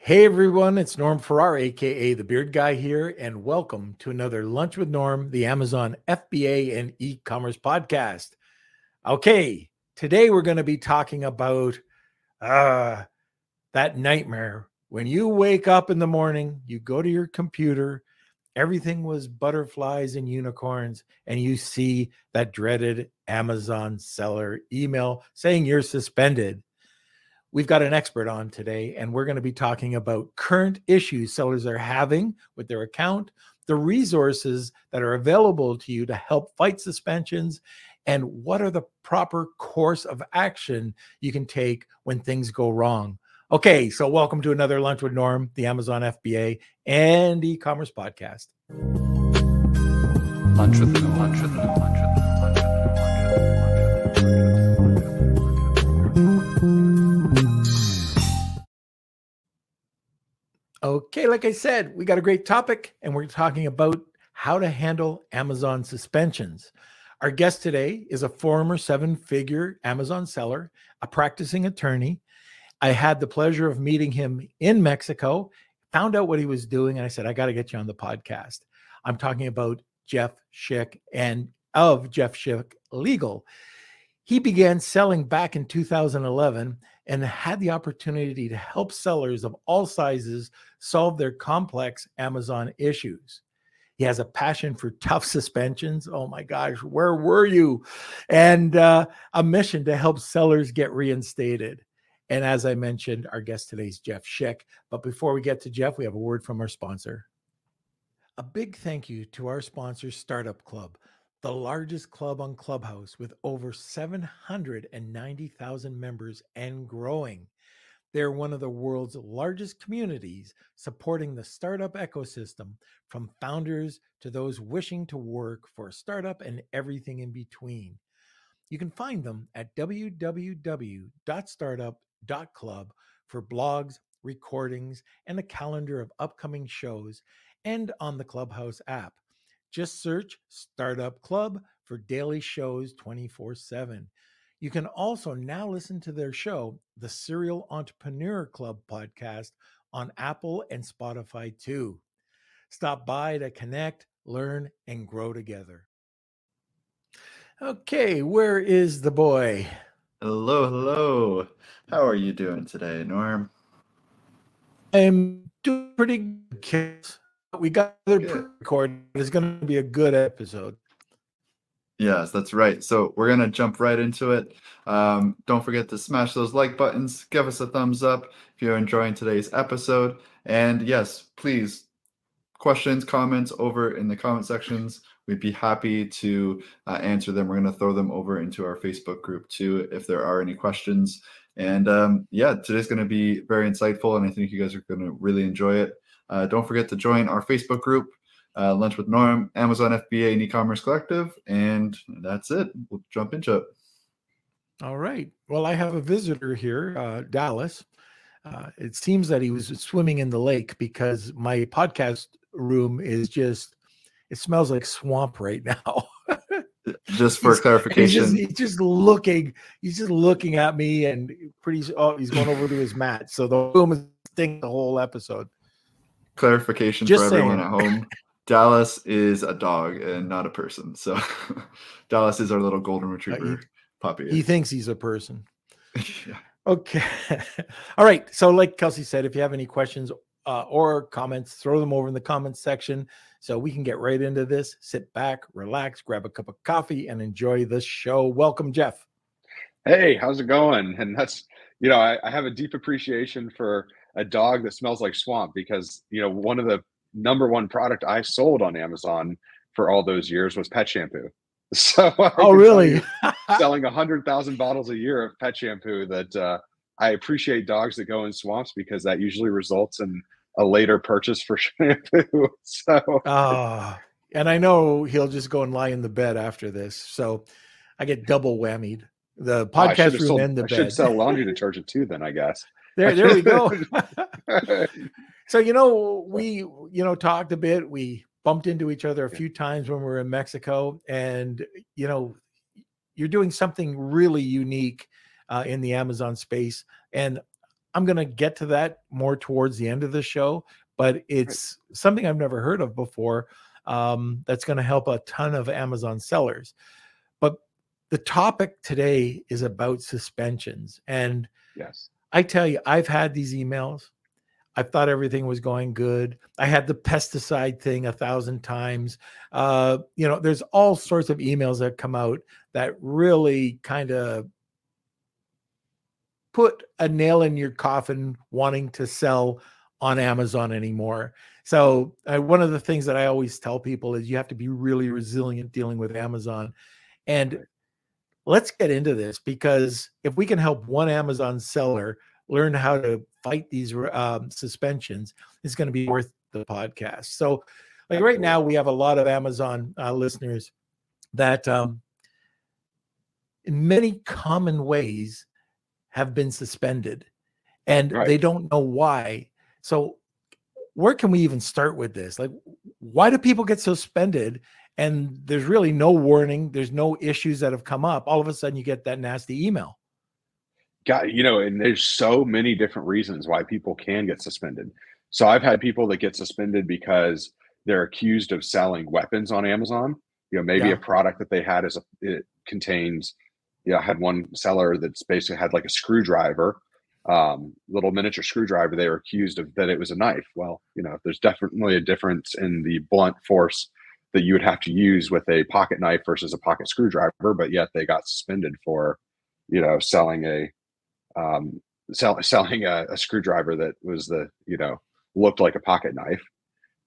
Hey everyone, it's Norm Farrar, aka the Beard Guy here, and welcome to another Lunch with Norm, the Amazon FBA and e-commerce podcast. Okay, today we're going to be talking about uh that nightmare when you wake up in the morning, you go to your computer, everything was butterflies and unicorns, and you see that dreaded Amazon seller email saying you're suspended. We've got an expert on today, and we're going to be talking about current issues sellers are having with their account, the resources that are available to you to help fight suspensions, and what are the proper course of action you can take when things go wrong. Okay, so welcome to another Lunch with Norm, the Amazon FBA and e commerce podcast. Lunch with Norm, lunch with Norm, Okay, like I said, we got a great topic, and we're talking about how to handle Amazon suspensions. Our guest today is a former seven figure Amazon seller, a practicing attorney. I had the pleasure of meeting him in Mexico, found out what he was doing, and I said, I got to get you on the podcast. I'm talking about Jeff Schick and of Jeff Schick Legal. He began selling back in 2011 and had the opportunity to help sellers of all sizes solve their complex Amazon issues. He has a passion for tough suspensions. Oh my gosh, where were you? And uh, a mission to help sellers get reinstated. And as I mentioned, our guest today is Jeff Schick. But before we get to Jeff, we have a word from our sponsor. A big thank you to our sponsor, Startup Club the largest club on Clubhouse with over 790,000 members and growing. They're one of the world's largest communities supporting the startup ecosystem from founders to those wishing to work for a startup and everything in between. You can find them at www.startup.club for blogs, recordings, and a calendar of upcoming shows, and on the Clubhouse app. Just search Startup Club for daily shows 24 7. You can also now listen to their show, the Serial Entrepreneur Club podcast, on Apple and Spotify too. Stop by to connect, learn, and grow together. Okay, where is the boy? Hello, hello. How are you doing today, Norm? I'm doing pretty good, we got the record. It's going to be a good episode. Yes, that's right. So we're going to jump right into it. Um, don't forget to smash those like buttons, give us a thumbs up if you're enjoying today's episode. And yes, please, questions, comments over in the comment sections. We'd be happy to uh, answer them. We're going to throw them over into our Facebook group too if there are any questions. And um, yeah, today's going to be very insightful, and I think you guys are going to really enjoy it. Uh, don't forget to join our Facebook group, uh, Lunch with Norm, Amazon FBA, and e-commerce collective. And that's it. We'll jump into it. All right. Well, I have a visitor here, uh, Dallas. Uh, it seems that he was swimming in the lake because my podcast room is just, it smells like swamp right now. just for he's, clarification, he's just, he's just, looking, he's just looking at me and pretty, oh, he's going over to his mat. So the room is stinking the whole episode clarification Just for everyone saying. at home. Dallas is a dog and not a person. So Dallas is our little golden retriever uh, he, puppy. He thinks he's a person. yeah. Okay. All right. So, like Kelsey said, if you have any questions uh, or comments, throw them over in the comments section so we can get right into this. Sit back, relax, grab a cup of coffee, and enjoy the show. Welcome, Jeff. Hey, how's it going? And that's, you know, I, I have a deep appreciation for a dog that smells like swamp because you know one of the number one product I sold on Amazon for all those years was pet shampoo. So oh really? selling a hundred thousand bottles a year of pet shampoo that uh, I appreciate dogs that go in swamps because that usually results in a later purchase for shampoo. so ah, and I know he'll just go and lie in the bed after this. So I get double whammied. The podcast oh, room sold, and the I bed. should sell laundry detergent too. Then I guess. There, there we go. so you know, we you know talked a bit. We bumped into each other a few times when we were in Mexico, and you know, you're doing something really unique uh, in the Amazon space. And I'm going to get to that more towards the end of the show, but it's right. something I've never heard of before. Um, that's going to help a ton of Amazon sellers. But the topic today is about suspensions. And yes, I tell you, I've had these emails. I thought everything was going good. I had the pesticide thing a thousand times. Uh, you know, there's all sorts of emails that come out that really kind of put a nail in your coffin wanting to sell on Amazon anymore. So, uh, one of the things that I always tell people is you have to be really resilient dealing with Amazon. And let's get into this because if we can help one Amazon seller learn how to fight these um, suspensions, it's going to be worth the podcast. So, like right now, we have a lot of Amazon uh, listeners that, um, in many common ways, have been suspended and right. they don't know why. So, where can we even start with this? Like, why do people get suspended and there's really no warning there's no issues that have come up all of a sudden you get that nasty email. Got you know and there's so many different reasons why people can get suspended. So i've had people that get suspended because they're accused of selling weapons on amazon. You know maybe yeah. a product that they had is a, it contains you know i had one seller that's basically had like a screwdriver um, little miniature screwdriver. They were accused of that it was a knife. Well you know there's definitely a difference in the blunt force that you would have to use with a pocket knife versus a pocket screwdriver, but yet they got suspended for, you know, selling a um, sell, selling a, a, screwdriver that was the you know looked like a pocket knife.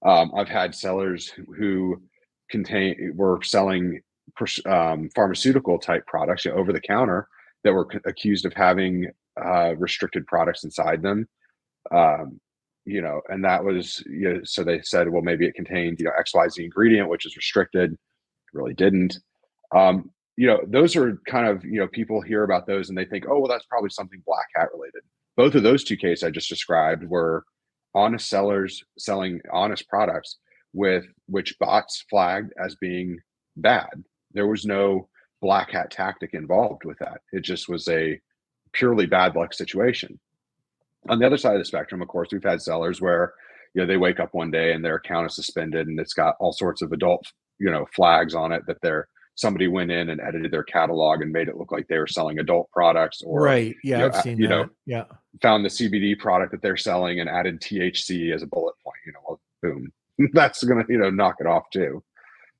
Um, I've had sellers who, contain were selling um, pharmaceutical type products you know, over the counter that were c- accused of having uh, restricted products inside them. Um, you know, and that was, you know, so they said, well, maybe it contained, you know, XYZ ingredient, which is restricted. It really didn't. Um, you know, those are kind of, you know, people hear about those and they think, oh, well, that's probably something black hat related. Both of those two cases I just described were honest sellers selling honest products with which bots flagged as being bad. There was no black hat tactic involved with that. It just was a purely bad luck situation on the other side of the spectrum, of course, we've had sellers where you know they wake up one day and their account is suspended and it's got all sorts of adult you know flags on it that they're somebody went in and edited their catalog and made it look like they were selling adult products or right. yeah you know, I've seen you that. know yeah. found the cbd product that they're selling and added thc as a bullet point you know well, boom. That's gonna you know knock it off too.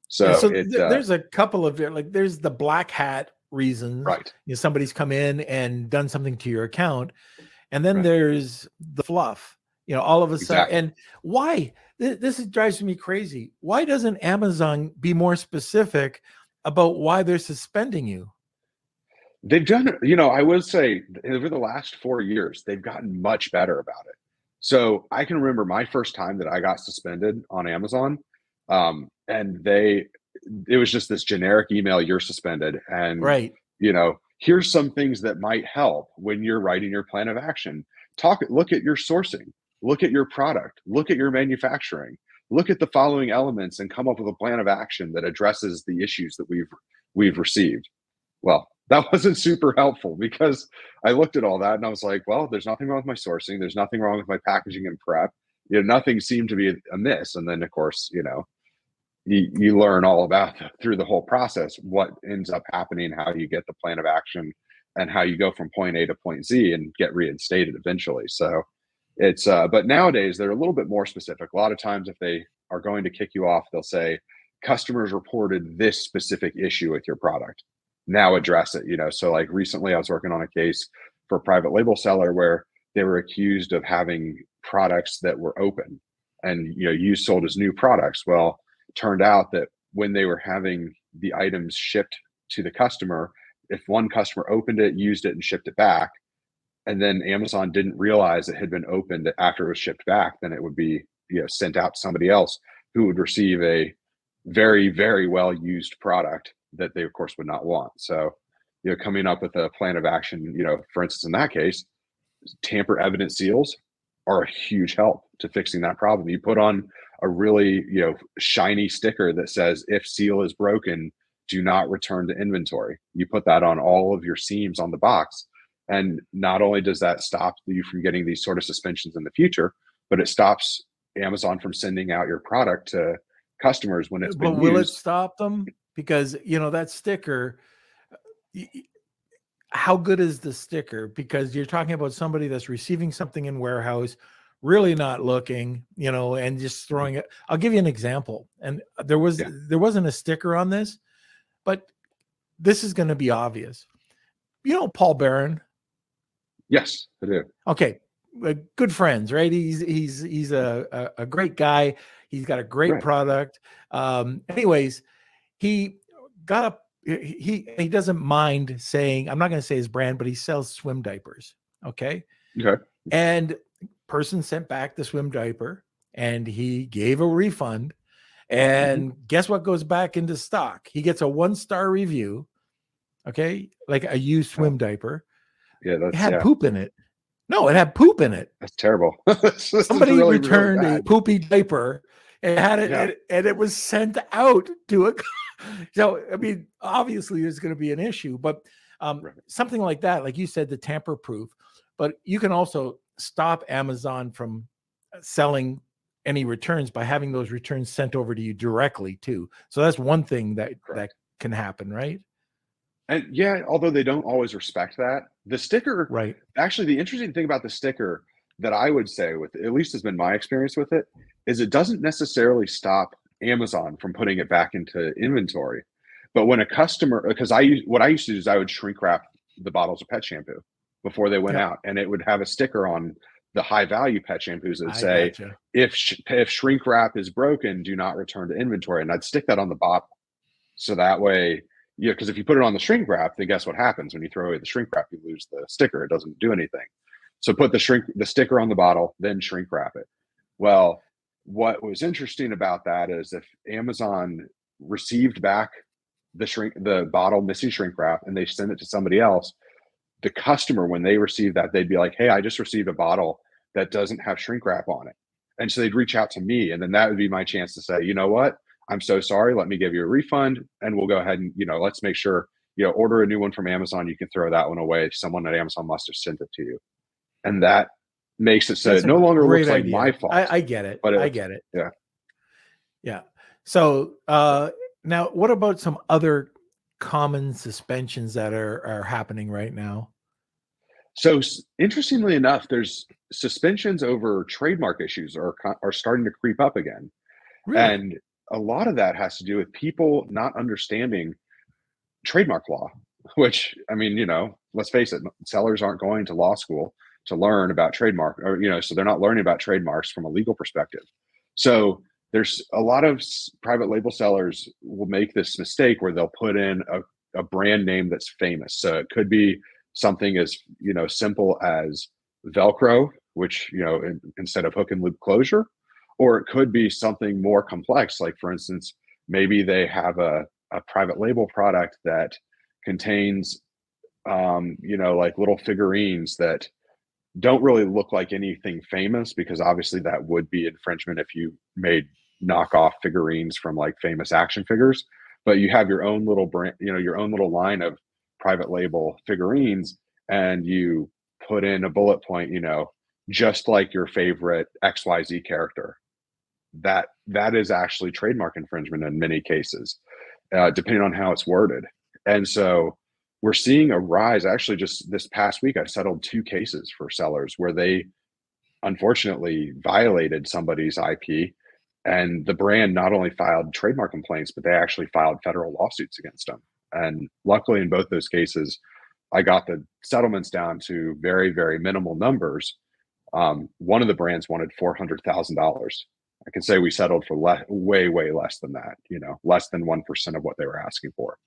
So, yeah, so it, th- uh, there's a couple of like there's the black hat reasons. Right. You know somebody's come in and done something to your account and then right. there's the fluff you know all of a sudden exactly. and why this drives me crazy why doesn't amazon be more specific about why they're suspending you they've done you know i would say over the last four years they've gotten much better about it so i can remember my first time that i got suspended on amazon um, and they it was just this generic email you're suspended and right you know here's some things that might help when you're writing your plan of action. Talk look at your sourcing. Look at your product. Look at your manufacturing. Look at the following elements and come up with a plan of action that addresses the issues that we've we've received. Well that wasn't super helpful because i looked at all that and i was like well there's nothing wrong with my sourcing. There's nothing wrong with my packaging and prep. You know nothing seemed to be amiss. And then of course you know you, you learn all about through the whole process what ends up happening, how you get the plan of action, and how you go from point A to point Z and get reinstated eventually. So it's uh, but nowadays they're a little bit more specific. A lot of times, if they are going to kick you off, they'll say customers reported this specific issue with your product. Now address it. You know, so like recently I was working on a case for a private label seller where they were accused of having products that were open and you know used sold as new products. Well, turned out that when they were having the items shipped to the customer, if one customer opened it, used it, and shipped it back, and then Amazon didn't realize it had been opened after it was shipped back, then it would be you know sent out to somebody else who would receive a very very well used product that they of course would not want. So you know coming up with a plan of action, you know, for instance, in that case, tamper evident seals are a huge help to fixing that problem. You put on a really you know shiny sticker that says if seal is broken do not return to inventory you put that on all of your seams on the box And not only does that stop you from getting these sort of suspensions in the future, but it stops Amazon from sending out your product to customers when it's been but will used. it stop them? Because you know that sticker. How good is the sticker? Because you're talking about somebody that's receiving something in warehouse, really not looking, you know, and just throwing it. I'll give you an example. And there was Yeah. there wasn't a sticker on this, but this is going to be obvious. You know, Paul Barron, Yes, I do. okay uh, good friends right he's he's he's a, a a great guy he's got a great Right. product um anyways he got up he he he doesn't mind saying i'm not going to say his brand but he sells swim diapers okay Okay. and person sent back the swim diaper and he gave a refund and guess what goes back into stock? He gets a one star review okay? Like a used swim diaper. Yeah, it that's had yeah, poop in it. No it had poop in it. That's terrible. Somebody really, really returned a poopy diaper and had it Yeah. and, and it was sent out to a so i mean obviously there's going to be an issue but um, Right. something like that like you said the tamper proof but you can also stop amazon from uh, selling any returns by having those returns sent over to you directly too. So that's one thing that that can happen right? And yeah, although they don't always respect that, the sticker right. actually the interesting thing about the sticker that I would say with at least has been my experience with it is it doesn't necessarily stop Amazon from putting it back into inventory. But when a customer because I what I used to do is I would shrink wrap the bottles of pet shampoo before they went Yeah. out and it would have a sticker on the high value pet shampoos that I say gotcha. if sh- if shrink wrap is broken, do not return to inventory. And I'd stick that on the bottle, so that way, yeah, because if you put it on the shrink wrap, then guess what happens when you throw away the shrink wrap? You lose the sticker. It doesn't do anything. So put the shrink the sticker on the bottle, then shrink wrap it. Well, what was interesting about that is if Amazon received back the shrink the bottle missing shrink wrap and they send it to somebody else, the customer when they receive that they'd be like, "Hey, I just received a bottle that doesn't have shrink wrap on it." And so they'd reach out to me and then that would be my chance to say, "You know what? I'm so sorry. Let me give you a refund and we'll go ahead and, you know, let's make sure, you know, order a new one from Amazon, you can throw that one away. Someone at Amazon must have sent it to you." And that makes it so That's it no longer looks like my fault. I, I get it. but I get it. yeah. Yeah. So uh now what about some other common suspensions that are are happening right now? So interestingly enough, there's suspensions over trademark issues are are starting to creep up again, and a lot of that has to do with people not understanding trademark law. Which I mean, you know, let's face it, sellers aren't going to law school to learn about trademark, or you know, so they're not learning about trademarks from a legal perspective. So there's a lot of private label sellers will make this mistake where they'll put in a, a brand name that's famous. So it could be something as you know simple as velcro which you know in, instead of hook and loop closure or it could be something more complex like for instance maybe they have a, a private label product that contains um, you know like little figurines that don't really look like anything famous because obviously that would be infringement if you made knockoff figurines from like famous action figures. But you have your own little brand you know your own little line of private label figurines and you put in a bullet point, you know, just like your favorite XYZ character. That that is actually trademark infringement in many cases, uh, depending on how it's worded. And so we're seeing a rise. Actually, just this past week, I settled two cases for sellers where they unfortunately violated somebody's IP, and the brand not only filed trademark complaints, but they actually filed federal lawsuits against them. And luckily, in both those cases, I got the settlements down to very, very minimal numbers. Um, one of the brands wanted four hundred thousand dollars. I can say we settled for le- way, way less than that. You know, less than one percent of what they were asking for.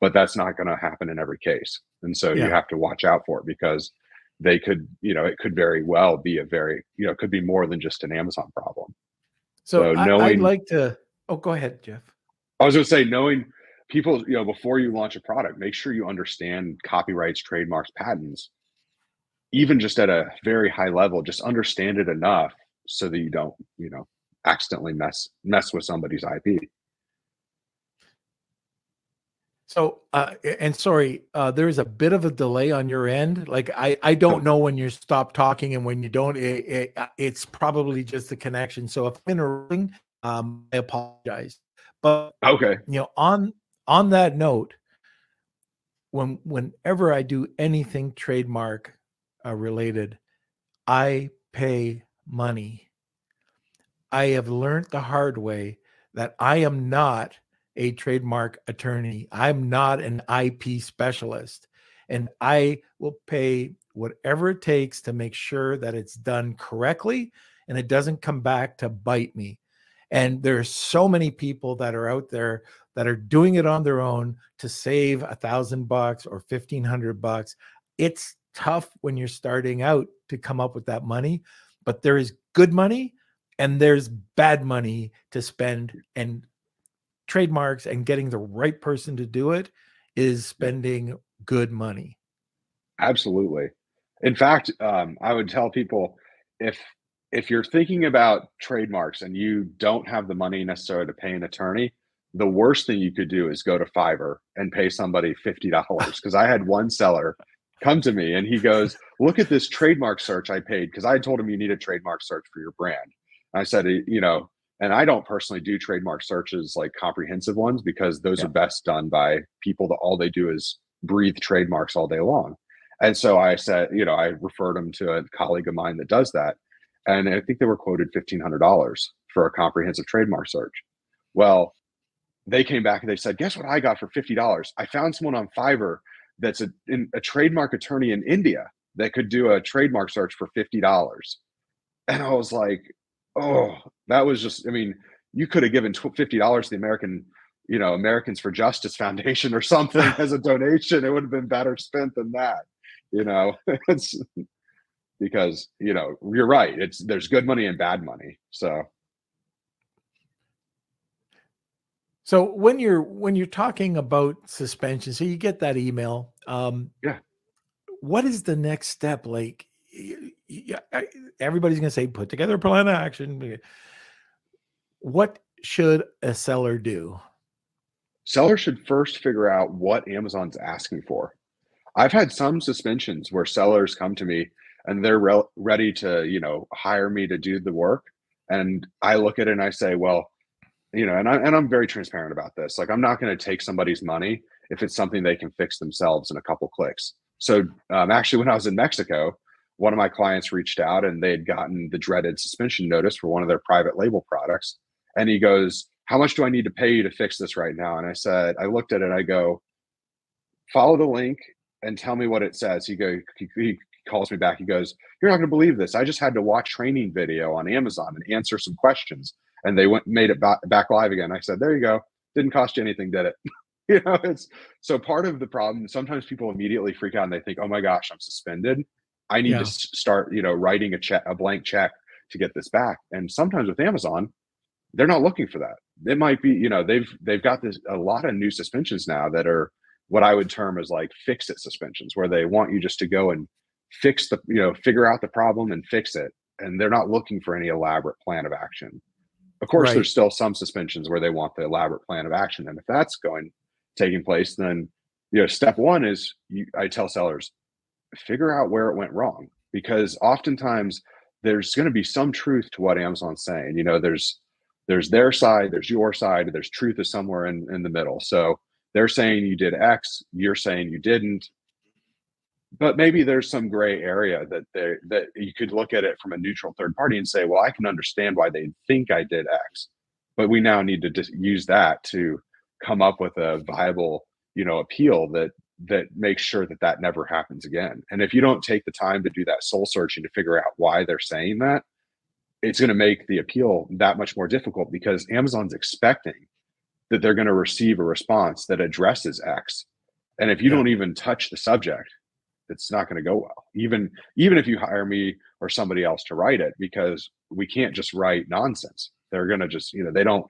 But that's not going to happen in every case, and so Yeah. you have to watch out for it because they could, you know, it could very well be a very, you know, it could be more than just an Amazon problem. So So I, knowing- I'd like to oh go ahead, Jeff. I was going to say, knowing people, you know, before you launch a product, make sure you understand copyrights, trademarks, patents, even just at a very high level. Just understand it enough so that you don't, you know, accidentally mess mess with somebody's IP. So, uh, and sorry, uh, there is a bit of a delay on your end. Like I, I don't know when you stop talking and when you don't. It, it, uh, it's probably just the connection. So if I'm interrupting, um, I apologize. But okay, you know, on on that note, when whenever I do anything trademark uh, related, I pay money. I have learned the hard way that I am not a trademark attorney. I'm not an IP specialist. And I will pay whatever it takes to make sure that it's done correctly and it doesn't come back to bite me. And there's so many people that are out there that are doing it on their own to save a thousand bucks or fifteen hundred bucks. It's tough when you're starting out to come up with that money, but there is good money and there's bad money to spend. And trademarks and getting the right person to do it is spending good money. Absolutely. In fact, um, I would tell people if if you're thinking about trademarks and you don't have the money necessarily to pay an attorney, the worst thing you could do is go to Fiverr and pay somebody fifty dollars. Because I had one seller come to me and he goes, "Look at this trademark search I paid." Because I told him you need a trademark search for your brand. I said, eh, you know, and I don't personally do trademark searches like comprehensive ones because those yeah. are best done by people that all they do is breathe trademarks all day long. And so I said, you know, I referred him to a colleague of mine that does that. And I think they were quoted $1,500 for a comprehensive trademark search. Well, they came back and they said, guess what I got for $50? I found someone on Fiverr that's a, in, a trademark attorney in India that could do a trademark search for $50. And I was like, oh, that was just, I mean, you could have given $50 to the American, you know, Americans for Justice Foundation or something as a donation. It would have been better spent than that, you know, it's because, you know, you're right. It's, there's good money and bad money. So, so when you're when you're talking about suspension, so you get that email. Um, yeah. What is the next step? Like, everybody's going to say put together a plan of action. What should a seller do? Seller should first figure out what Amazon's asking for. I've had some suspensions where sellers come to me and they're re- ready to, you know, hire me to do the work. And I look at it and I say, well, you know, and, I, and I'm very transparent about this. Like, I'm not going to take somebody's money if it's something they can fix themselves in a couple clicks. So, um, actually, when I was in Mexico, one of my clients reached out and they had gotten the dreaded suspension notice for one of their private label products. And he goes, How much do I need to pay you to fix this right now? And I said, I looked at it, I go, Follow the link and tell me what it says. He go, he, he calls me back. He goes, You're not going to believe this. I just had to watch training video on Amazon and answer some questions. And they went made it back, back live again. I said, There you go. Didn't cost you anything, did it? you know, it's so part of the problem. Sometimes people immediately freak out and they think, Oh my gosh, I'm suspended. I need yeah. to start, you know, writing a check, a blank check to get this back. And sometimes with Amazon, they're not looking for that. It might be, you know, they've they've got this a lot of new suspensions now that are what I would term as like fix it suspensions, where they want you just to go and fix the, you know, figure out the problem and fix it. And they're not looking for any elaborate plan of action. Of course, right. there's still some suspensions where they want the elaborate plan of action. And if that's going taking place, then you know, step one is you, I tell sellers, figure out where it went wrong because oftentimes there's going to be some truth to what Amazon's saying. You know, there's there's their side, there's your side, there's truth is somewhere in, in the middle. So they're saying you did X, you're saying you didn't. But maybe there's some gray area that they that you could look at it from a neutral third party and say, well, I can understand why they think I did X. But we now need to just use that to come up with a viable, you know, appeal that that makes sure that that never happens again. And if you don't take the time to do that soul searching to figure out why they're saying that, it's going to make the appeal that much more difficult because Amazon's expecting that they're going to receive a response that addresses X. And if you yeah. don't even touch the subject, it's not going to go well. Even even if you hire me or somebody else to write it because we can't just write nonsense. They're going to just, you know, they don't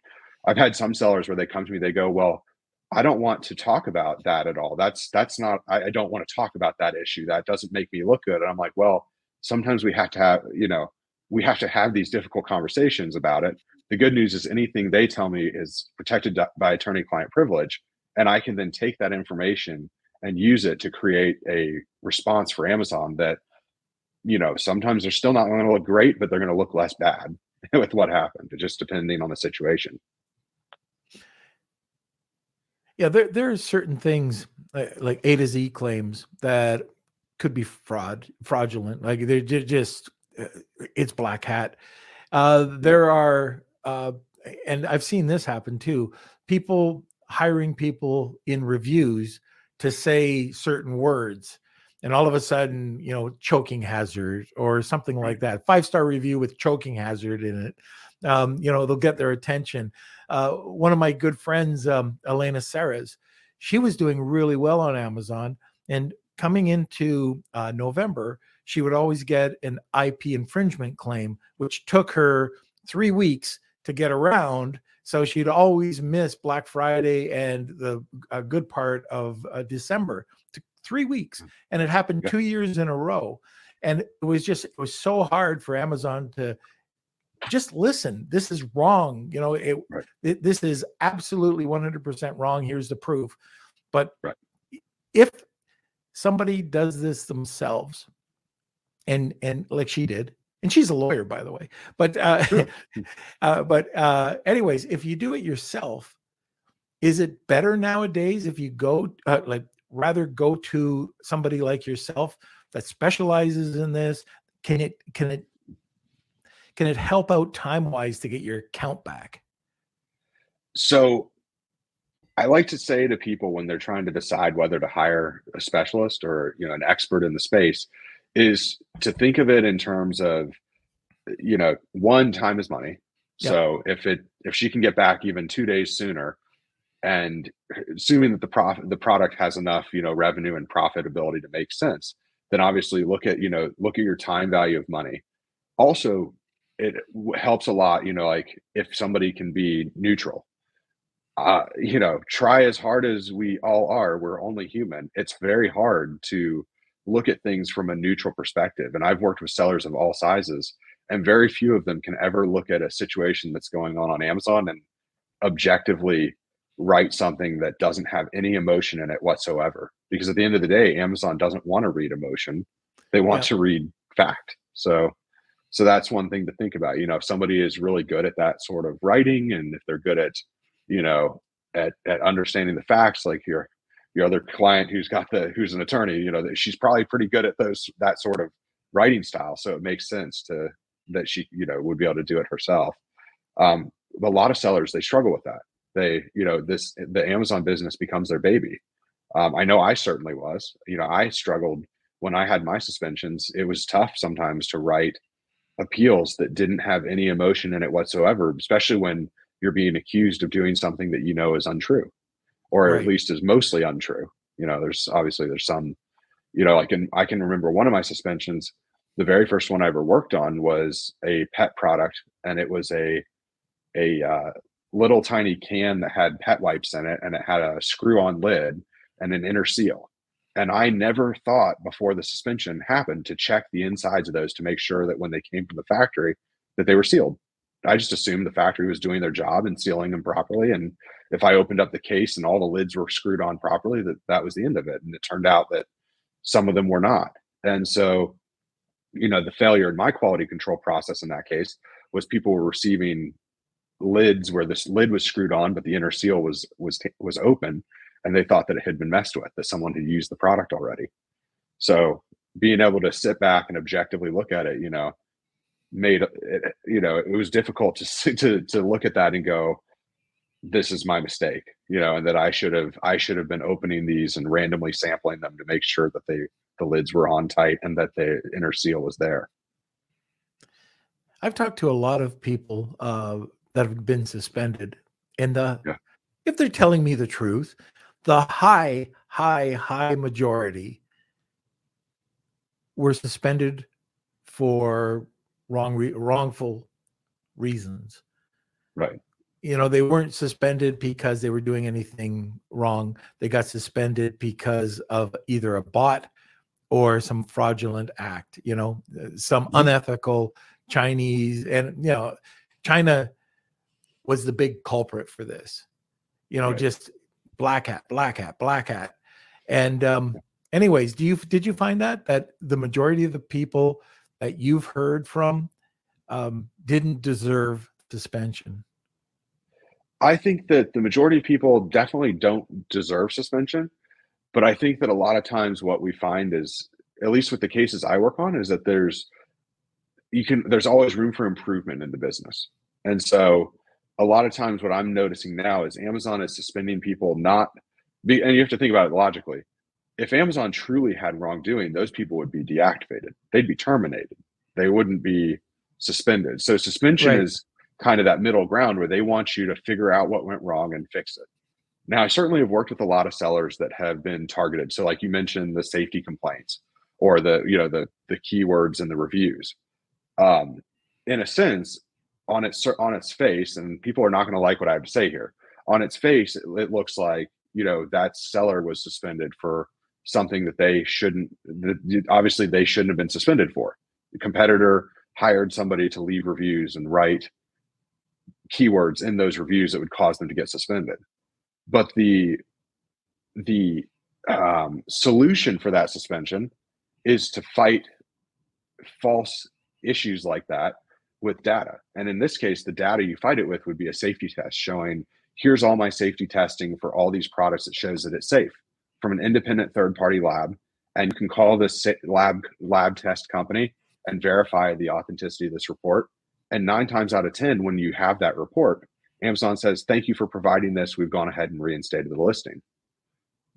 I've had some sellers where they come to me they go, "Well, I don't want to talk about that at all. That's that's not. I, I, don't want to talk about that issue. That doesn't make me look good. And I'm like, well, sometimes we have to have, you know, we have to have these difficult conversations about it. The good news is anything they tell me is protected by attorney-client privilege, and I can then take that information and use it to create a response for Amazon that, you know, sometimes they're still not going to look great, but they're going to look less bad with what happened, just depending on the situation. Yeah, there there are certain things like, like A to Z claims that could be fraud, fraudulent. Like they're just uh, it's black hat. Uh, there are, uh, and I've seen this happen too. People hiring people in reviews to say certain words and all of a sudden you know choking hazard or something like that five star review with choking hazard in it um, you know they'll get their attention. Uh, one of my good friends um, elena Serres, she was doing really well on amazon and coming into uh, november she would always get an ip infringement claim which took her three weeks to get around so she'd always miss Black Friday and the a good part of uh, December, three weeks, mm. and it happened two years in a row. And it was just it was so hard for Amazon to just listen. This is wrong. You know, it, right. it this is absolutely 100% wrong. Here's the proof. But right. if somebody does this themselves, and and like she did, and she's a lawyer by the way but uh, sure. uh, but uh anyways if you do it yourself is it better nowadays if you go uh, like rather go to somebody like yourself that specializes in this can it can it can it help out time wise to get your account back so i like to say to people when they're trying to decide whether to hire a specialist or you know an expert in the space is to think of it in terms of you know one time is money. So if it if she can get back even two days sooner and assuming that the profit the product has enough you know revenue and profitability to make sense then obviously look at you know look at your time value of money. Also it helps a lot you know like if somebody can be neutral. Uh you know try as hard as we all are we're only human it's very hard to look at things from a neutral perspective. And I've worked with sellers of all sizes, and very few of them can ever look at a situation that's going on on Amazon and objectively write something that doesn't have any emotion in it whatsoever. Because at the end of the day, Amazon doesn't want to read emotion; they want yeah. to read fact. So, so that's one thing to think about. You know, if somebody is really good at that sort of writing, and if they're good at, you know, at at understanding the facts, like your your other client who's got the who's an attorney you know that she's probably pretty good at those that sort of writing style. So it makes sense to that she you know would be able to do it herself. Um a lot of sellers they struggle with that. They you know this the amazon business becomes their baby. Um, i know i certainly was. You know i struggled when i had my suspensions. It was tough sometimes to write appeals that didn't have any emotion in it whatsoever especially when you're being accused of doing something that you know is untrue or right. at least is mostly untrue. You know, there's obviously there's some, you know, like in, I can remember one of my suspensions. The very first one I ever worked on was a pet product, and it was a a uh, little tiny can that had pet wipes in it, and it had a screw-on lid and an inner seal. And I never thought before the suspension happened to check the insides of those to make sure that when they came from the factory that they were sealed. I just assumed the factory was doing their job and sealing them properly. And if I opened up the case and all the lids were screwed on properly, that that was the end of it. And it turned out that some of them were not. And so, you know, the failure in my quality control process in that case was people were receiving lids where this lid was screwed on, but the inner seal was was was open, and they thought that it had been messed with, that someone had used the product already. So being able to sit back and objectively look at it, you know, made it, you know it was difficult to to to look at that and go this is my mistake you know and that i should have i should have been opening these and randomly sampling them to make sure that they the lids were on tight and that the inner seal was there. I've talked to a lot of people uh, that have been suspended and uh, yeah. if they're telling me the truth the high high high majority were suspended for wrong re- wrongful reasons. Right you know they weren't suspended because they were doing anything wrong they got suspended because of either a bot or some fraudulent act you know uh, some unethical chinese and you know china was the big culprit for this you know right. just black hat, black hat, black hat. And um, anyways, do you did you find that that the majority of the people that you've heard from um, didn't deserve suspension? I think that the majority of people definitely don't deserve suspension, but I think that a lot of times what we find is, at least with the cases I work on, is that there's you can there's always room for improvement in the business, and so a lot of times what I'm noticing now is Amazon is suspending people not be, and you have to think about it logically. If Amazon truly had wrongdoing, those people would be deactivated. They'd be terminated. They wouldn't be suspended. So suspension right. is kind of that middle ground where they want you to figure out what went wrong and fix it. Now, I certainly have worked with a lot of sellers that have been targeted. So, like you mentioned, the safety complaints or the you know the the keywords and the reviews. Um, in a sense, on its on its face, and people are not going to like what I have to say here. On its face, it, it looks like you know that seller was suspended for something that they shouldn't. That obviously, they shouldn't have been suspended for. The competitor hired somebody to leave reviews and write keywords in those reviews that would cause them to get suspended. But the the um, solution for that suspension is to fight false issues like that with data. And in this case, the data you fight it with would be a safety test showing here's all my safety testing for all these products that shows that it's safe from an independent third party lab. And you can call this lab lab test company and verify the authenticity of this report. And nine times out of 10, when you have that report, Amazon says, Thank you for providing this. We've gone ahead and reinstated the listing.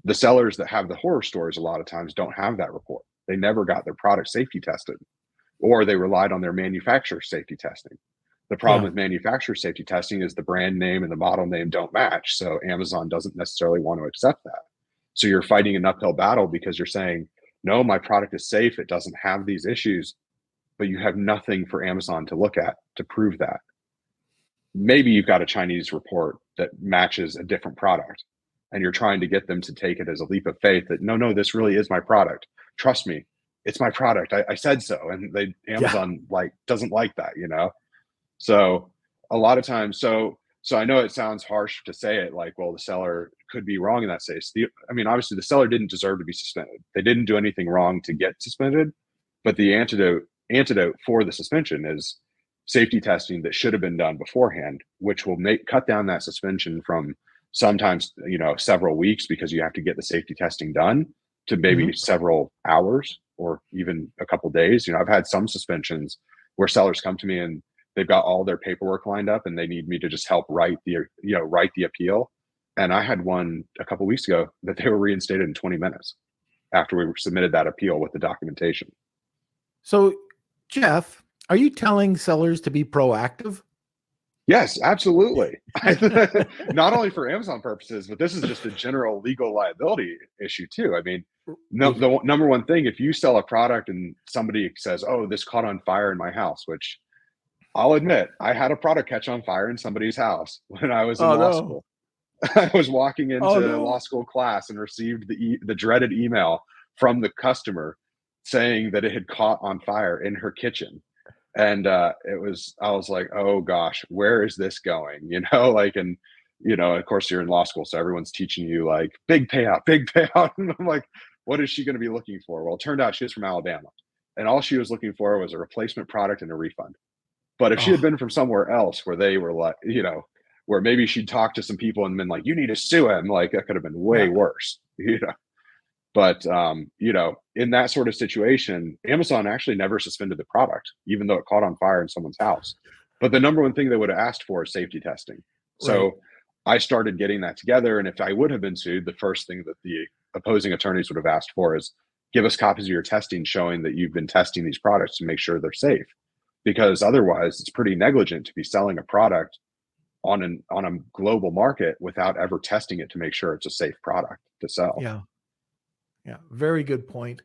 The sellers that have the horror stories a lot of times don't have that report. They never got their product safety tested, or they relied on their manufacturer safety testing. The problem yeah. with manufacturer safety testing is the brand name and the model name don't match. So Amazon doesn't necessarily want to accept that. So you're fighting an uphill battle because you're saying, no, my product is safe. It doesn't have these issues but you have nothing for Amazon to look at to prove that. Maybe you've got a Chinese report that matches a different product and you're trying to get them to take it as a leap of faith that no, no, this really is my product. Trust me, it's my product. I, I said so. And they Amazon yeah. like doesn't like that, you know? So a lot of times, so so I know it sounds harsh to say it like, well, the seller could be wrong in that case. The, I mean, obviously the seller didn't deserve to be suspended. They didn't do anything wrong to get suspended, but the antidote antidote for the suspension is safety testing that should have been done beforehand, which will make cut down that suspension from sometimes you know several weeks because you have to get the safety testing done to maybe mm-hmm. several hours or even a couple days. You know, I've had some suspensions where sellers come to me and they've got all their paperwork lined up and they need me to just help write the you know write the appeal. And I had one a couple weeks ago that they were reinstated in 20 minutes after we submitted that appeal with the documentation. So Jeff, are you telling sellers to be proactive? Yes, absolutely. Not only for Amazon purposes, but this is just a general legal liability issue too. I mean, no, mm-hmm. the number one thing, if you sell a product and somebody says, "Oh, this caught on fire in my house," which I'll admit, I had a product catch on fire in somebody's house when I was in oh, law no. school. I was walking oh, into oh, no. law school class and received the e- the dreaded email from the customer saying that it had caught on fire in her kitchen. And uh it was i was like oh gosh where is this going? You know like and you know of course you're in law school so everyone's teaching you like big payout big payout. And i'm like what is she going to be looking for? Well it turned out she was from alabama and all she was looking for was a replacement product and a refund. But if oh. she had been from somewhere else where they were like you know where maybe she'd talked to some people and been like you need to sue him like that could have been way yeah. worse you know but um, you know, in that sort of situation, Amazon actually never suspended the product, even though it caught on fire in someone's house. But the number one thing they would have asked for is safety testing. So right. I started getting that together. And if I would have been sued, the first thing that the opposing attorneys would have asked for is give us copies of your testing showing that you've been testing these products to make sure they're safe. Because otherwise, it's pretty negligent to be selling a product on an on a global market without ever testing it to make sure it's a safe product to sell. Yeah. Yeah, very good point.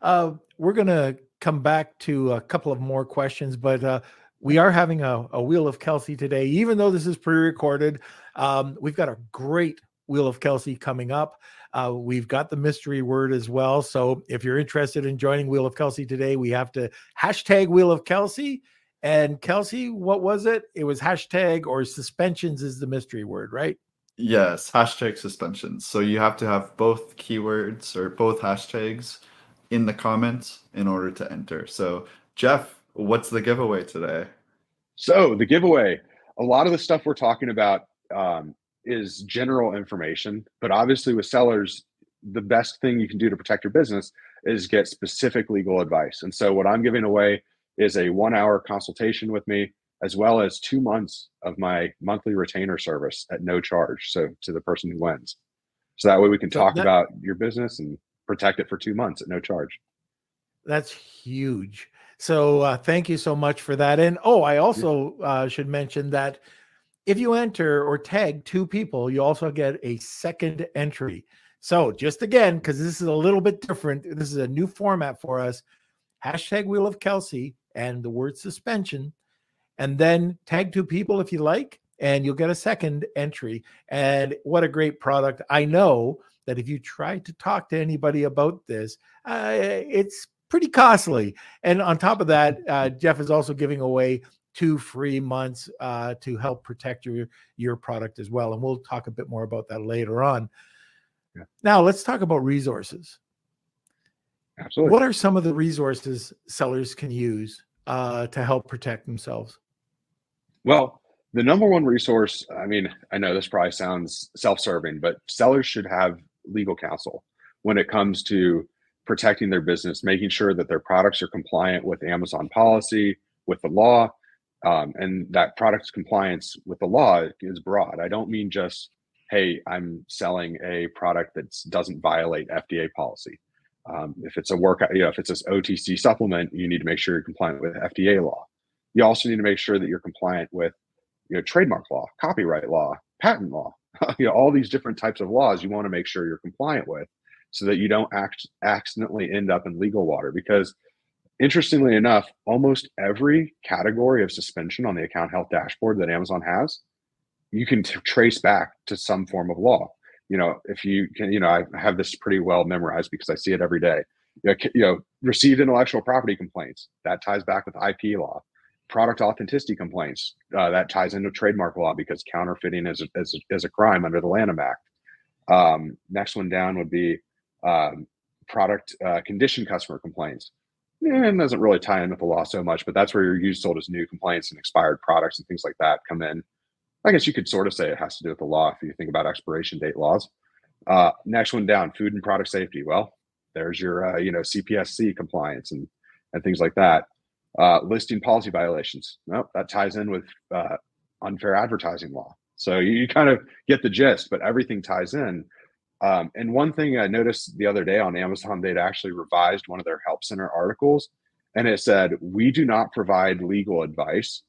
Uh, we're going to come back to a couple of more questions, but uh, we are having a, a, Wheel of Kelsey today. Even though this is pre recorded, um, we've got a great Wheel of Kelsey coming up. Uh, we've got the mystery word as well. So if you're interested in joining Wheel of Kelsey today, we have to hashtag Wheel of Kelsey. And Kelsey, what was it? It was hashtag or suspensions is the mystery word, right? Yes, hashtag suspensions. So you have to have both keywords or both hashtags in the comments in order to enter. So, Jeff, what's the giveaway today? So, the giveaway, a lot of the stuff we're talking about um, is general information, but obviously, with sellers, the best thing you can do to protect your business is get specific legal advice. And so, what I'm giving away is a one hour consultation with me as well as two months of my monthly retainer service at no charge. So to the person who wins. So that way we can talk that, about your business and protect it for two months at no charge. That's huge. So uh, thank you so much for that. And oh, I also uh, should mention that if you enter or tag two people, you also get a second entry. So just again, because this is a little bit different, this is a new format for us. Hashtag Wheel of Kelsey and the word suspension and then tag two people if you like, and you'll get a second entry. And what a great product! I know that if you try to talk to anybody about this, uh, it's pretty costly. And on top of that, uh, Jeff is also giving away two free months uh, to help protect your your product as well. And we'll talk a bit more about that later on. Yeah. Now let's talk about resources. Absolutely. What are some of the resources sellers can use uh, to help protect themselves? Well, the number one resource, I mean, I know this probably sounds self serving, but sellers should have legal counsel when it comes to protecting their business, making sure that their products are compliant with Amazon policy, with the law, um, and that product's compliance with the law is broad. I don't mean just, hey, I'm selling a product that doesn't violate FDA policy. Um, if it's a workout, you know, if it's an OTC supplement, you need to make sure you're compliant with FDA law. You also need to make sure that you're compliant with, you know, trademark law, copyright law, patent law, you know, all these different types of laws you want to make sure you're compliant with so that you don't act accidentally end up in legal water because interestingly enough almost every category of suspension on the account health dashboard that amazon has you can t- trace back to some form of law. You know if you can you know i have this pretty well memorized because i see it every day. You know, you know received intellectual property complaints that ties back with ip law product authenticity complaints. Uh, that ties into trademark law because counterfeiting is a, is a, is a crime under the Lanham Act. Um, next one down would be um, product uh, condition customer complaints. Yeah, it doesn't really tie in with the law so much, but that's where your used sold as new complaints and expired products and things like that come in. I guess you could sort of say it has to do with the law if you think about expiration date laws. Uh, next one down, food and product safety. Well, there's your uh, you know CPSC compliance and and things like that. Uh, listing policy violations. Nope, that ties in with uh, unfair advertising law. So you, you, kind of get the gist, but everything ties in. Um, and one thing I noticed the other day on Amazon, they'd actually revised one of their help center articles, and it said, "We do not provide legal advice,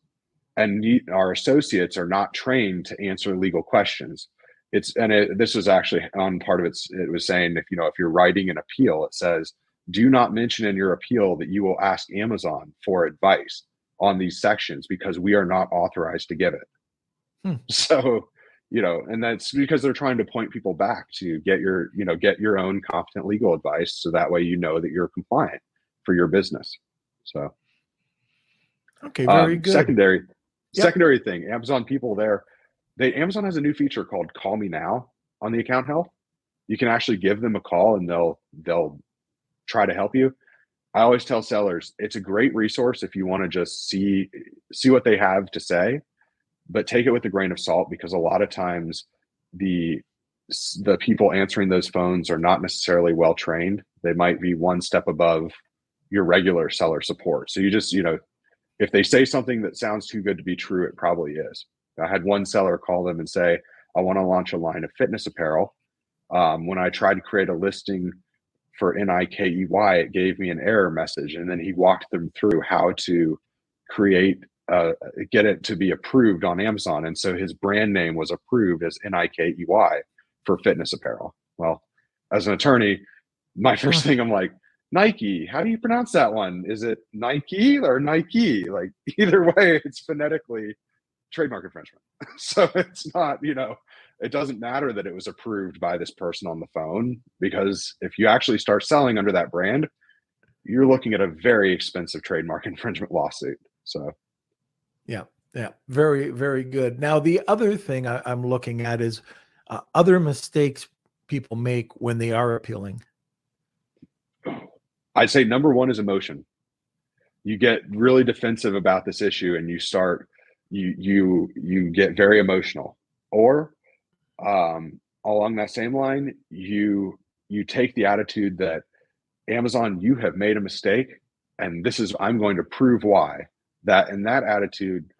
and our associates are not trained to answer legal questions." It's and it, this was actually on part of it. It was saying if you know if you're writing an appeal, it says do not mention in your appeal that you will ask Amazon for advice on these sections because we are not authorized to give it. Hmm. So, you know, and that's because they're trying to point people back to get your, you know, get your own competent legal advice so that way you know that you're compliant for your business. So, okay, very um, good. Secondary, yep. secondary thing, Amazon people there, they Amazon has a new feature called Call Me Now on the account health. You can actually give them a call and they'll they'll try to help you. I always tell sellers it's a great resource if you want to just see see what they have to say, but take it with a grain of salt because a lot of times the the people answering those phones are not necessarily well trained. They might be one step above your regular seller support. So you just, you know, if they say something that sounds too good to be true, it probably is. I had one seller call them and say, I want to launch a line of fitness apparel. Um, when I tried to create a listing for N-I-K-E-Y, it gave me an error message. And then he walked them through how to create, uh, get it to be approved on Amazon. And so his brand name was approved as N-I-K-E-Y for fitness apparel. Well, as an attorney, my first thing I'm like, Nike, how do you pronounce that one? Is it Nike or Nike? Like either way, it's phonetically trademark infringement. so it's not, you know, it doesn't matter that it was approved by this person on the phone because if you actually start selling under that brand, you're looking at a very expensive trademark infringement lawsuit. So, yeah, yeah, very, very good. Now, the other thing I, am looking at is uh, other mistakes people make when they are appealing? I'd say number one is emotion. You get really defensive about this issue and you start you you you get very emotional. Or um along that same line, you you take the attitude that Amazon, you have made a mistake, and this is I'm going to prove why. That and that attitude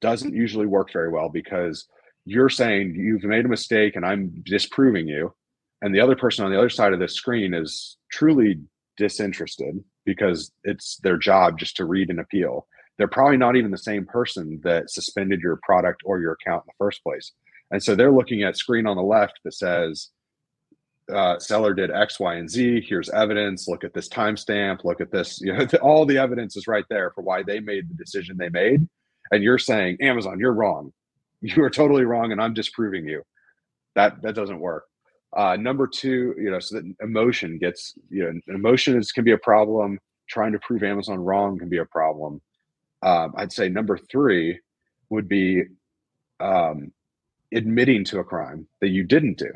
doesn't usually work very well because you're saying you've made a mistake and I'm disproving you. And the other person on the other side of the screen is truly disinterested because it's their job just to read an appeal. They're probably not even the same person that suspended your product or your account in the first place. And so they're looking at screen on the left that says uh, seller did X, Y, and Z. Here's evidence. Look at this timestamp. Look at this. You know, all the evidence is right there for why they made the decision they made. And you're saying, Amazon, you're wrong. You are totally wrong, and I'm disproving you. That that doesn't work. Uh, number two, you know, so that emotion gets, you know, emotion is, can be a problem. Trying to prove Amazon wrong can be a problem. Um, I'd say number three would be um, admitting to a crime that you didn't do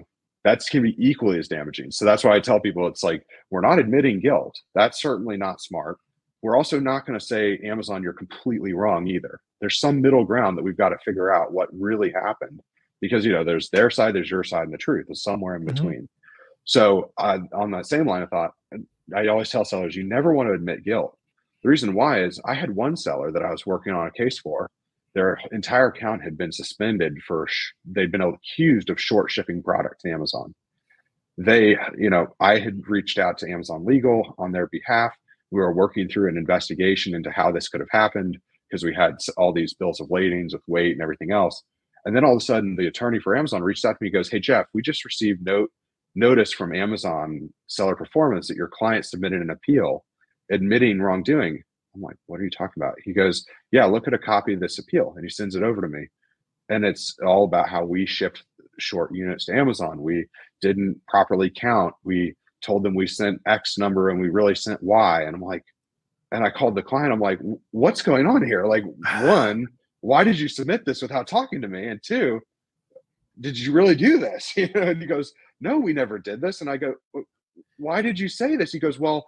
that's can be equally as damaging. So that's why I tell people it's like we're not admitting guilt. That's certainly not smart. We're also not going to say Amazon you're completely wrong either. There's some middle ground that we've got to figure out what really happened because you know there's their side, there's your side, and the truth is somewhere in mm-hmm. between. So uh, on that same line of thought, I always tell sellers you never want to admit guilt. The reason why is I had one seller that I was working on a case for their entire account had been suspended for sh- they'd been accused of short shipping product to Amazon. They, you know, I had reached out to Amazon Legal on their behalf. We were working through an investigation into how this could have happened because we had all these bills of ladings with weight and everything else. And then all of a sudden, the attorney for Amazon reached out to me. And goes, "Hey Jeff, we just received note notice from Amazon Seller Performance that your client submitted an appeal admitting wrongdoing." I'm like, what are you talking about? He goes, yeah, look at a copy of this appeal. And he sends it over to me. And it's all about how we shipped short units to Amazon. We didn't properly count. We told them we sent X number and we really sent Y. And I'm like, and I called the client. I'm like, what's going on here? Like, one, why did you submit this without talking to me? And two, did you really do this? You know, and he goes, no, we never did this. And I go, why did you say this? He goes, well,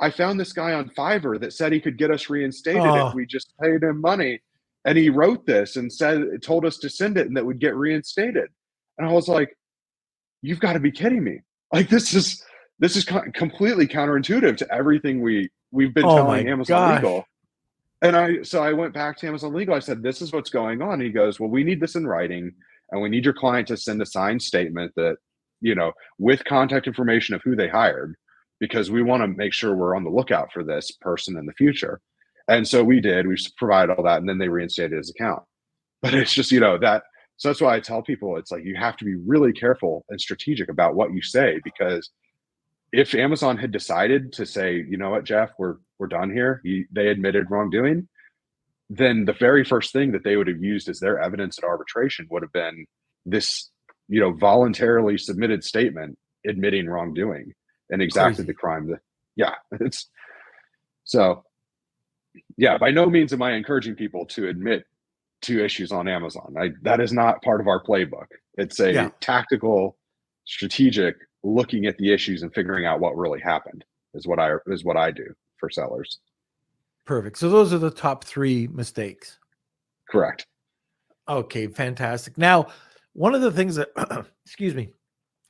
I found this guy on Fiverr that said he could get us reinstated oh. if we just paid him money. And he wrote this and said, told us to send it and that we'd get reinstated. And I was like, you've got to be kidding me. Like this is, this is completely counterintuitive to everything we, we've been oh telling Amazon gosh. Legal. And I, so I went back to Amazon Legal. I said, this is what's going on. And he goes, well, we need this in writing and we need your client to send a signed statement that, you know, with contact information of who they hired because we want to make sure we're on the lookout for this person in the future. And so we did, we provided all that, and then they reinstated his account. But it's just, you know, that so that's why I tell people it's like you have to be really careful and strategic about what you say because if Amazon had decided to say, you know what, Jeff, we're we're done here, he, they admitted wrongdoing, then the very first thing that they would have used as their evidence at arbitration would have been this, you know, voluntarily submitted statement admitting wrongdoing and exacted Crazy. the crime that yeah it's so yeah by no means am i encouraging people to admit to issues on amazon. I, that is not part of our playbook. It's a yeah. tactical strategic looking at the issues and figuring out what really happened is what i is what i do for sellers. Perfect. So those are the top three mistakes. Correct. Okay fantastic. Now one of the things that excuse me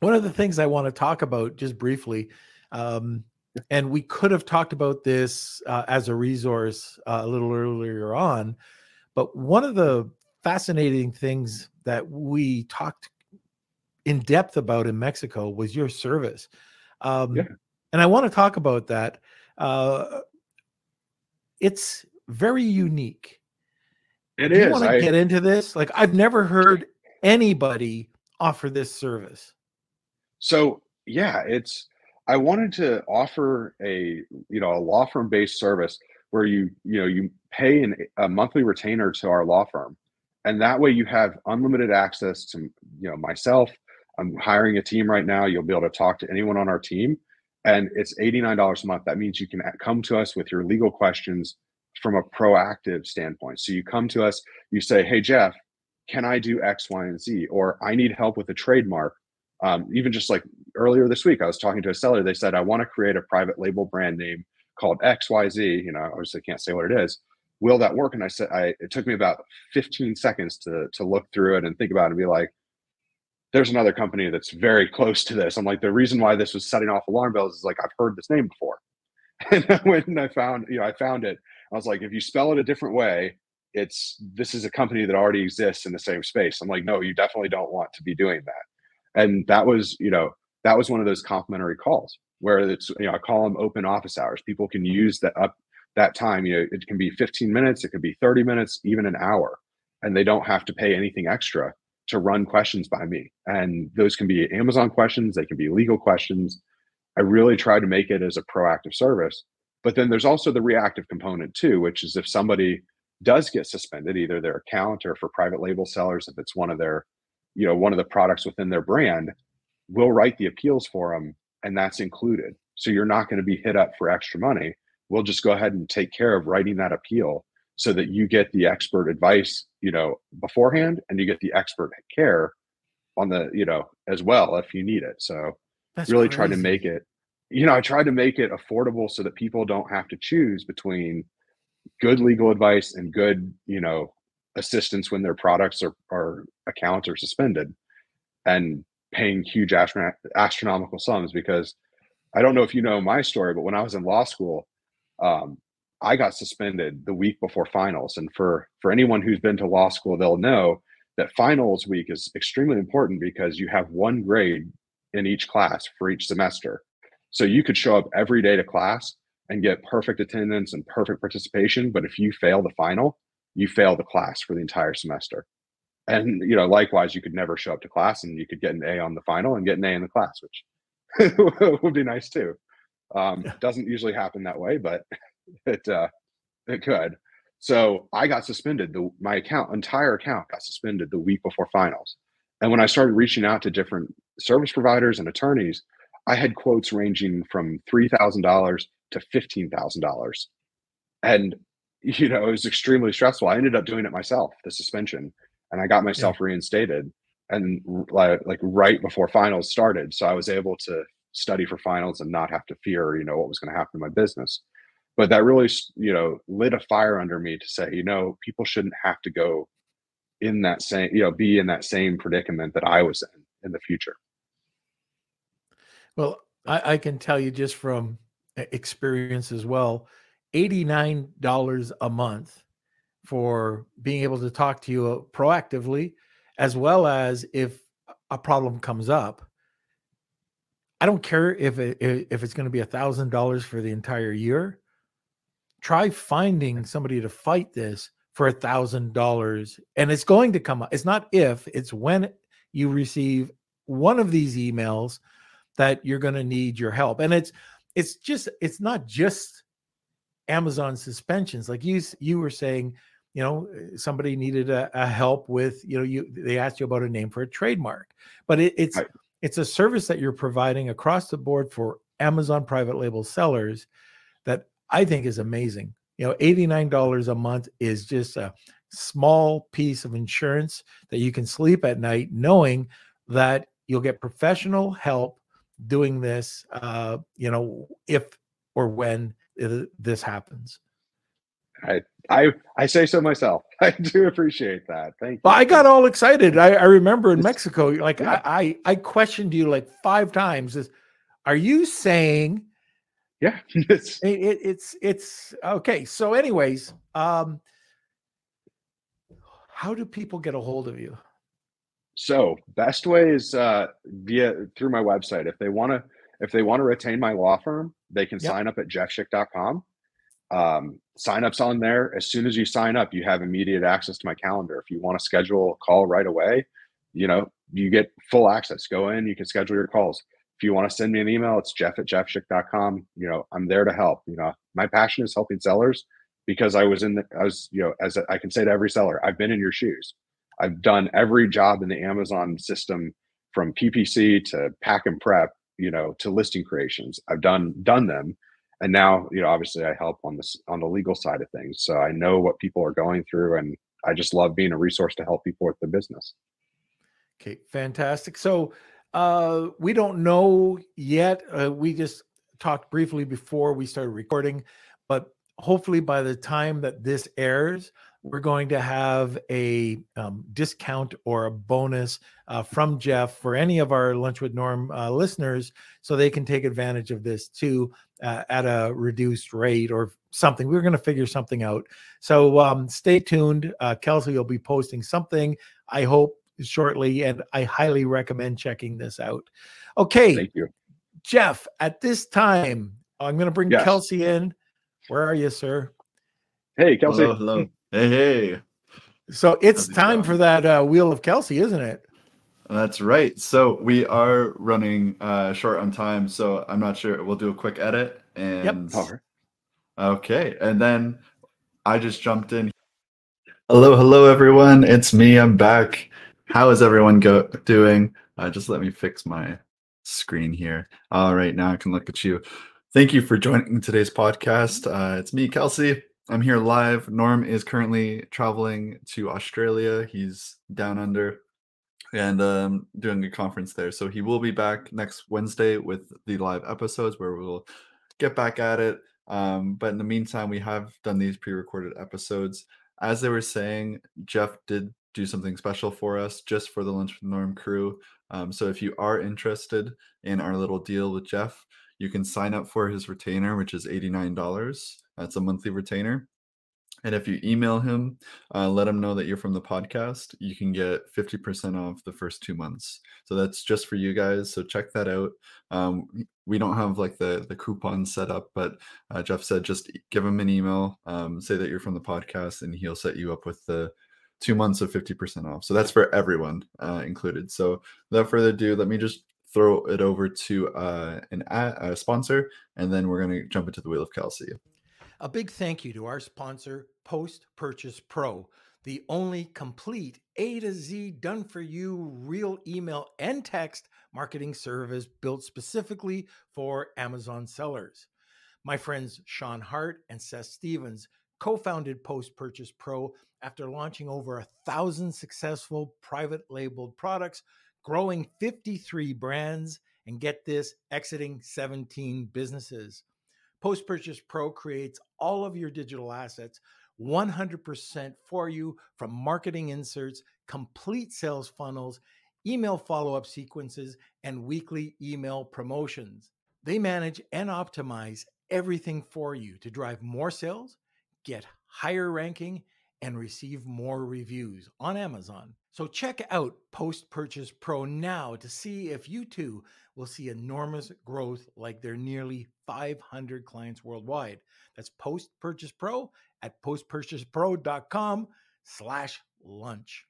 one of the things I want to talk about just briefly, um, and we could have talked about this uh, as a resource uh, a little earlier on, but one of the fascinating things that we talked in depth about in Mexico was your service. Um, yeah. And I want to talk about that. Uh, it's very unique. It Do is. You want to I... get into this? Like, I've never heard anybody offer this service. So yeah, it's I wanted to offer a you know a law firm based service where you you know you pay an, a monthly retainer to our law firm, and that way you have unlimited access to you know myself. I'm hiring a team right now. You'll be able to talk to anyone on our team, and it's eighty nine dollars a month. That means you can uh, come to us with your legal questions from a proactive standpoint. So you come to us, you say, "Hey Jeff, can I do X, Y, and Z? Or I need help with a trademark. Um, even just like earlier this week, I was talking to a seller. They said, I want to create a private label brand name called XYZ. You know, obviously can't say what it is. Will that work? And I said, I, it took me about 15 seconds to, to look through it and think about it and be like, there's another company that's very close to this. I'm like, the reason why this was setting off alarm bells is like, I've heard this name before. And I went and I found, you know, I found it, I was like, if you spell it a different way, it's this is a company that already exists in the same space. I'm like, no, you definitely don't want to be doing that. And that was, you know, that was one of those complimentary calls where it's, you know, I call them open office hours. People can use that up that time. You know, it can be 15 minutes, it could be 30 minutes, even an hour, and they don't have to pay anything extra to run questions by me. And those can be Amazon questions, they can be legal questions. I really try to make it as a proactive service. But then there's also the reactive component too, which is if somebody does get suspended, either their account or for private label sellers, if it's one of their, you know, one of the products within their brand, we'll write the appeals for them and that's included. So you're not going to be hit up for extra money. We'll just go ahead and take care of writing that appeal so that you get the expert advice, you know, beforehand and you get the expert care on the, you know, as well if you need it. So that's really try to make it, you know, I tried to make it affordable so that people don't have to choose between good legal advice and good, you know, assistance when their products or, are accounts are suspended and paying huge astron- astronomical sums because I don't know if you know my story, but when I was in law school, um, I got suspended the week before finals. And for for anyone who's been to law school, they'll know that finals week is extremely important because you have one grade in each class for each semester. So you could show up every day to class and get perfect attendance and perfect participation, but if you fail the final, you fail the class for the entire semester. And you know, likewise, you could never show up to class and you could get an A on the final and get an A in the class, which would be nice too. Um, doesn't usually happen that way, but it uh, it could. So I got suspended. The, my account, entire account, got suspended the week before finals. And when I started reaching out to different service providers and attorneys, I had quotes ranging from three thousand dollars to fifteen thousand dollars, and you know it was extremely stressful. I ended up doing it myself, the suspension, and I got myself yeah. reinstated, and like like right before finals started, so I was able to study for finals and not have to fear, you know, what was going to happen to my business but that really you know lit a fire under me to say you know people shouldn't have to go in that same you know be in that same predicament that i was in in the future well i, I can tell you just from experience as well $89 a month for being able to talk to you uh, proactively as well as if a problem comes up i don't care if it if it's going to be a thousand dollars for the entire year. Try finding somebody to fight this for a thousand dollars and it's going to come up. It's not if it's when you receive one of these emails that you're going to need your help and it's it's just it's not just amazon suspensions like you you were saying you know somebody needed a, a help with you know you they asked you about a name for a trademark but it, it's right. it's a service that you're providing across the board for amazon private label sellers that I think is amazing. You know, $89 a month is just a small piece of insurance that you can sleep at night knowing that you'll get professional help doing this, uh, you know, if or when this happens. I I I say so myself. I do appreciate that. Thank you. Well, I got all excited. I, I remember in Mexico, like yeah. I, I I questioned you like five times. Is are you saying yeah it's it, it, it's it's okay so anyways um how do people get a hold of you so best way is uh via through my website if they want to if they want to retain my law firm they can yep. sign up at jeffschick.com um, sign ups on there as soon as you sign up you have immediate access to my calendar if you want to schedule a call right away you know you get full access go in you can schedule your calls if you want to send me an email, it's jeff at jeffschick.com. You know, I'm there to help. You know, my passion is helping sellers because I was in the, I was, you know, as I can say to every seller, I've been in your shoes. I've done every job in the Amazon system from PPC to pack and prep, you know, to listing creations. I've done, done them. And now, you know, obviously I help on this, on the legal side of things. So I know what people are going through and I just love being a resource to help people with their business. Okay, fantastic. So uh, we don't know yet. Uh, we just talked briefly before we started recording, but hopefully by the time that this airs, we're going to have a um, discount or a bonus uh, from Jeff for any of our Lunch with Norm uh, listeners so they can take advantage of this too uh, at a reduced rate or something. We're going to figure something out. So um, stay tuned. Uh, Kelsey will be posting something, I hope, shortly, and I highly recommend checking this out. Okay. Thank you. Jeff, at this time, I'm going to bring Yes. Kelsey in. Where are you, sir? Hey, Kelsey. Hello, hello. Hey, hey. So it's time for that uh, Wheel of Kelsey, isn't it? That's right. So we are running uh, short on time, so I'm not sure. We'll do a quick edit and All right. okay, and then I just jumped in. Hello, hello, everyone. It's me. I'm back. How is everyone go doing? Uh, just let me fix my screen here. All right, now I can look at you. Thank you for joining today's podcast. Uh, it's me, Kelsey. I'm here live. Norm is currently traveling to Australia. He's down under and um, doing a conference there. So he will be back next Wednesday with the live episodes where we'll get back at it. Um, but in the meantime, we have done these pre recorded episodes. As they were saying, Jeff did do something special for us just for the Lunch with Norm crew. Um, so if you are interested in our little deal with Jeff, you can sign up for his retainer, which is $89. That's a monthly retainer. And if you email him, uh, let him know that you're from the podcast, you can get 50% off the first two months. So that's just for you guys. So check that out. Um, we don't have like the, the coupon set up, but uh, Jeff said just give him an email, um, say that you're from the podcast, and he'll set you up with the two months of 50% off. So that's for everyone uh, included. So without further ado, let me just throw it over to uh, an ad, a sponsor, and then we're going to jump into the Wheel of Kelsey. A big thank you to our sponsor, Post Purchase Pro, the only complete A to Z done for you real email and text marketing service built specifically for Amazon sellers. My friends Sean Hart and Seth Stevens co founded Post Purchase Pro after launching over a thousand successful private labeled products, growing 53 brands, and get this, exiting 17 businesses. Post Purchase Pro creates all of your digital assets 100% for you from marketing inserts, complete sales funnels, email follow up sequences, and weekly email promotions. They manage and optimize everything for you to drive more sales, get higher ranking, and receive more reviews on Amazon. So check out Post Purchase Pro now to see if you too will see enormous growth like their nearly 500 clients worldwide. That's Post Purchase Pro at postpurchasepro.com slash lunch.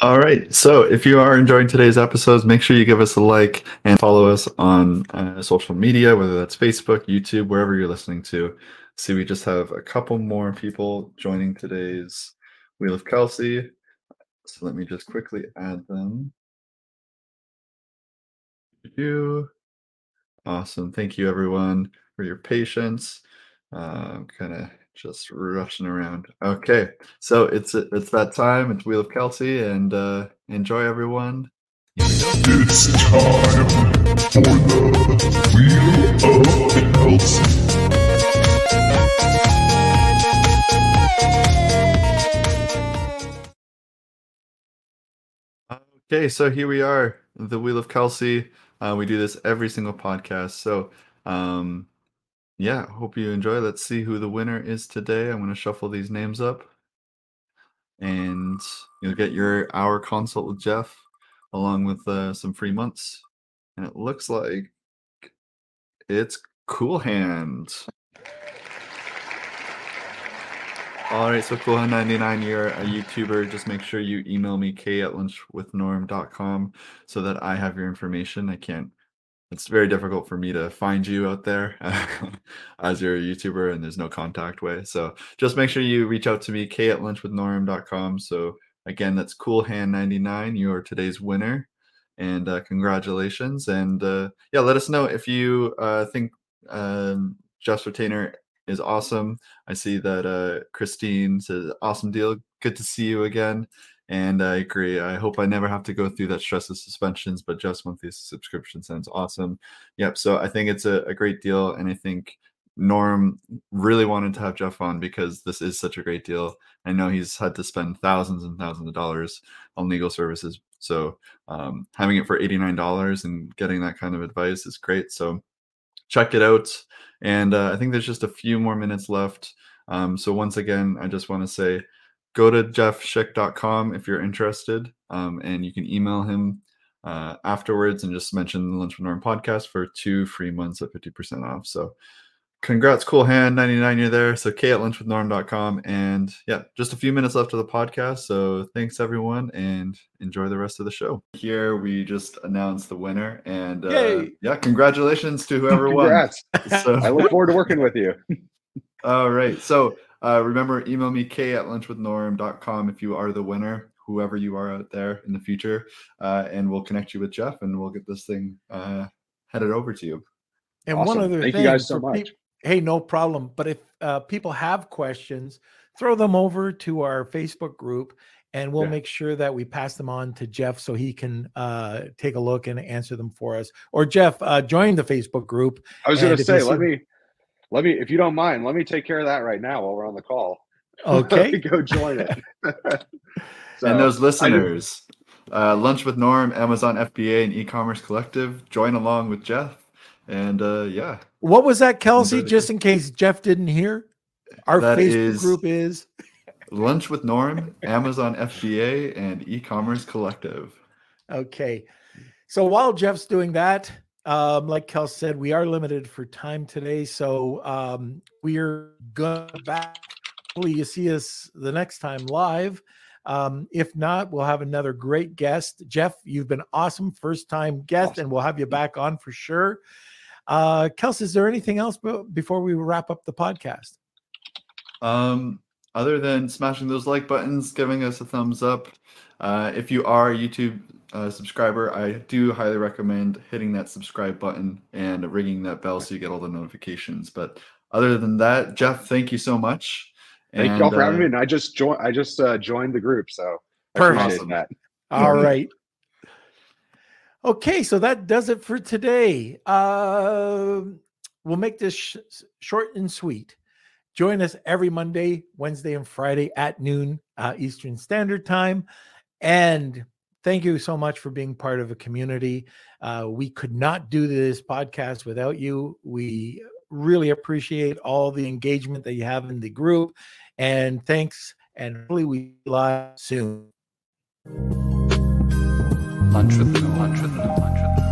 All right. So if you are enjoying today's episodes, make sure you give us a like and follow us on uh, social media, whether that's Facebook, YouTube, wherever you're listening to. See, we just have a couple more people joining today's Wheel of Kelsey. So let me just quickly add them. You. Awesome. Thank you, everyone, for your patience. Uh, kind of just rushing around. Okay, so it's it's that time. It's Wheel of Kelsey, and uh, enjoy, everyone. It's time for the Wheel of Kelsey. Okay, so here we are, the Wheel of Kelsey. Uh, we do this every single podcast. So, um, yeah, hope you enjoy. Let's see who the winner is today. I'm going to shuffle these names up, and you'll get your hour consult with Jeff, along with uh, some free months. And it looks like it's Cool Hand. All right, so Cool Hand 99, you're a YouTuber. Just make sure you email me, k at lunchwithnorm.com, so that I have your information. I can't, it's very difficult for me to find you out there as you're a YouTuber and there's no contact way. So just make sure you reach out to me, k at lunchwithnorm.com. So again, that's Cool Hand 99. You are today's winner. And uh, congratulations. And uh, yeah, let us know if you uh, think um, Jeff's retainer is awesome. I see that uh, Christine says, "Awesome deal. Good to see you again." And I agree. I hope I never have to go through that stress of suspensions, but Jeff's monthly subscription sounds awesome. Yep. So I think it's a, a great deal. And I think Norm really wanted to have Jeff on because this is such a great deal. I know he's had to spend thousands and thousands of dollars on legal services. So um, having it for $89 and getting that kind of advice is great. So check it out. And uh, I think there's just a few more minutes left. Um, so once again, I just want to say go to jeffschick.com if you're interested, um, and you can email him uh, afterwards and just mention the Lunch with Norm podcast for two free months at 50% off. So congrats, cool hand 99. You're there. So K at lunchwithnorm.com. And yeah, just a few minutes left of the podcast. So thanks everyone and enjoy the rest of the show. Here we just announced the winner. And uh, yeah, congratulations to whoever won. So, I look forward to working with you. all right. So uh, remember, email me k at lunch with lunchwithnorm.com if you are the winner, whoever you are out there in the future. Uh, and we'll connect you with Jeff and we'll get this thing uh, headed over to you. And one Awesome. other Thank thing, you guys so for much. peop- hey, no problem. But if uh, people have questions, throw them over to our Facebook group, and we'll Yeah. make sure that we pass them on to Jeff so he can uh, take a look and answer them for us. Or Jeff, uh, join the Facebook group. I was going to say, let me, let me, if you don't mind, let me take care of that right now while we're on the call. Okay. go join it. So, and those listeners, uh, Lunch with Norm, Amazon FBA, and e-commerce collective, join along with Jeff. And uh, yeah, what was that, Kelsey? Just in case Jeff didn't hear, our That Facebook is- group is. Lunch with Norm, Amazon FBA, and e-commerce collective. Okay. So while Jeff's doing that, um, like Kel said, we are limited for time today. So um, we're going back. Hopefully, you see us the next time live. Um, if not, we'll have another great guest. Jeff, you've been awesome. First time guest, Awesome. and we'll have you back on for sure. Uh, Kels, is there anything else be- before we wrap up the podcast? Um, other than smashing those like buttons, giving us a thumbs up. Uh, if you are a YouTube uh, subscriber, I do highly recommend hitting that subscribe button and ringing that bell so you get all the notifications. But other than that, Jeff, thank you so much. Thank And, y'all for having uh, me. And I just joined, I just uh, joined the group. So I Perfect. appreciate Awesome. that. All right. Okay, so that does it for today. Um we'll make this sh- short and sweet. Join us every Monday, Wednesday, and Friday at noon uh, Eastern Standard Time. And thank you so much for being part of a community. Uh, we could not do this podcast without you. We really appreciate all the engagement that you have in the group. And thanks. And hopefully, we live soon. Lunch with the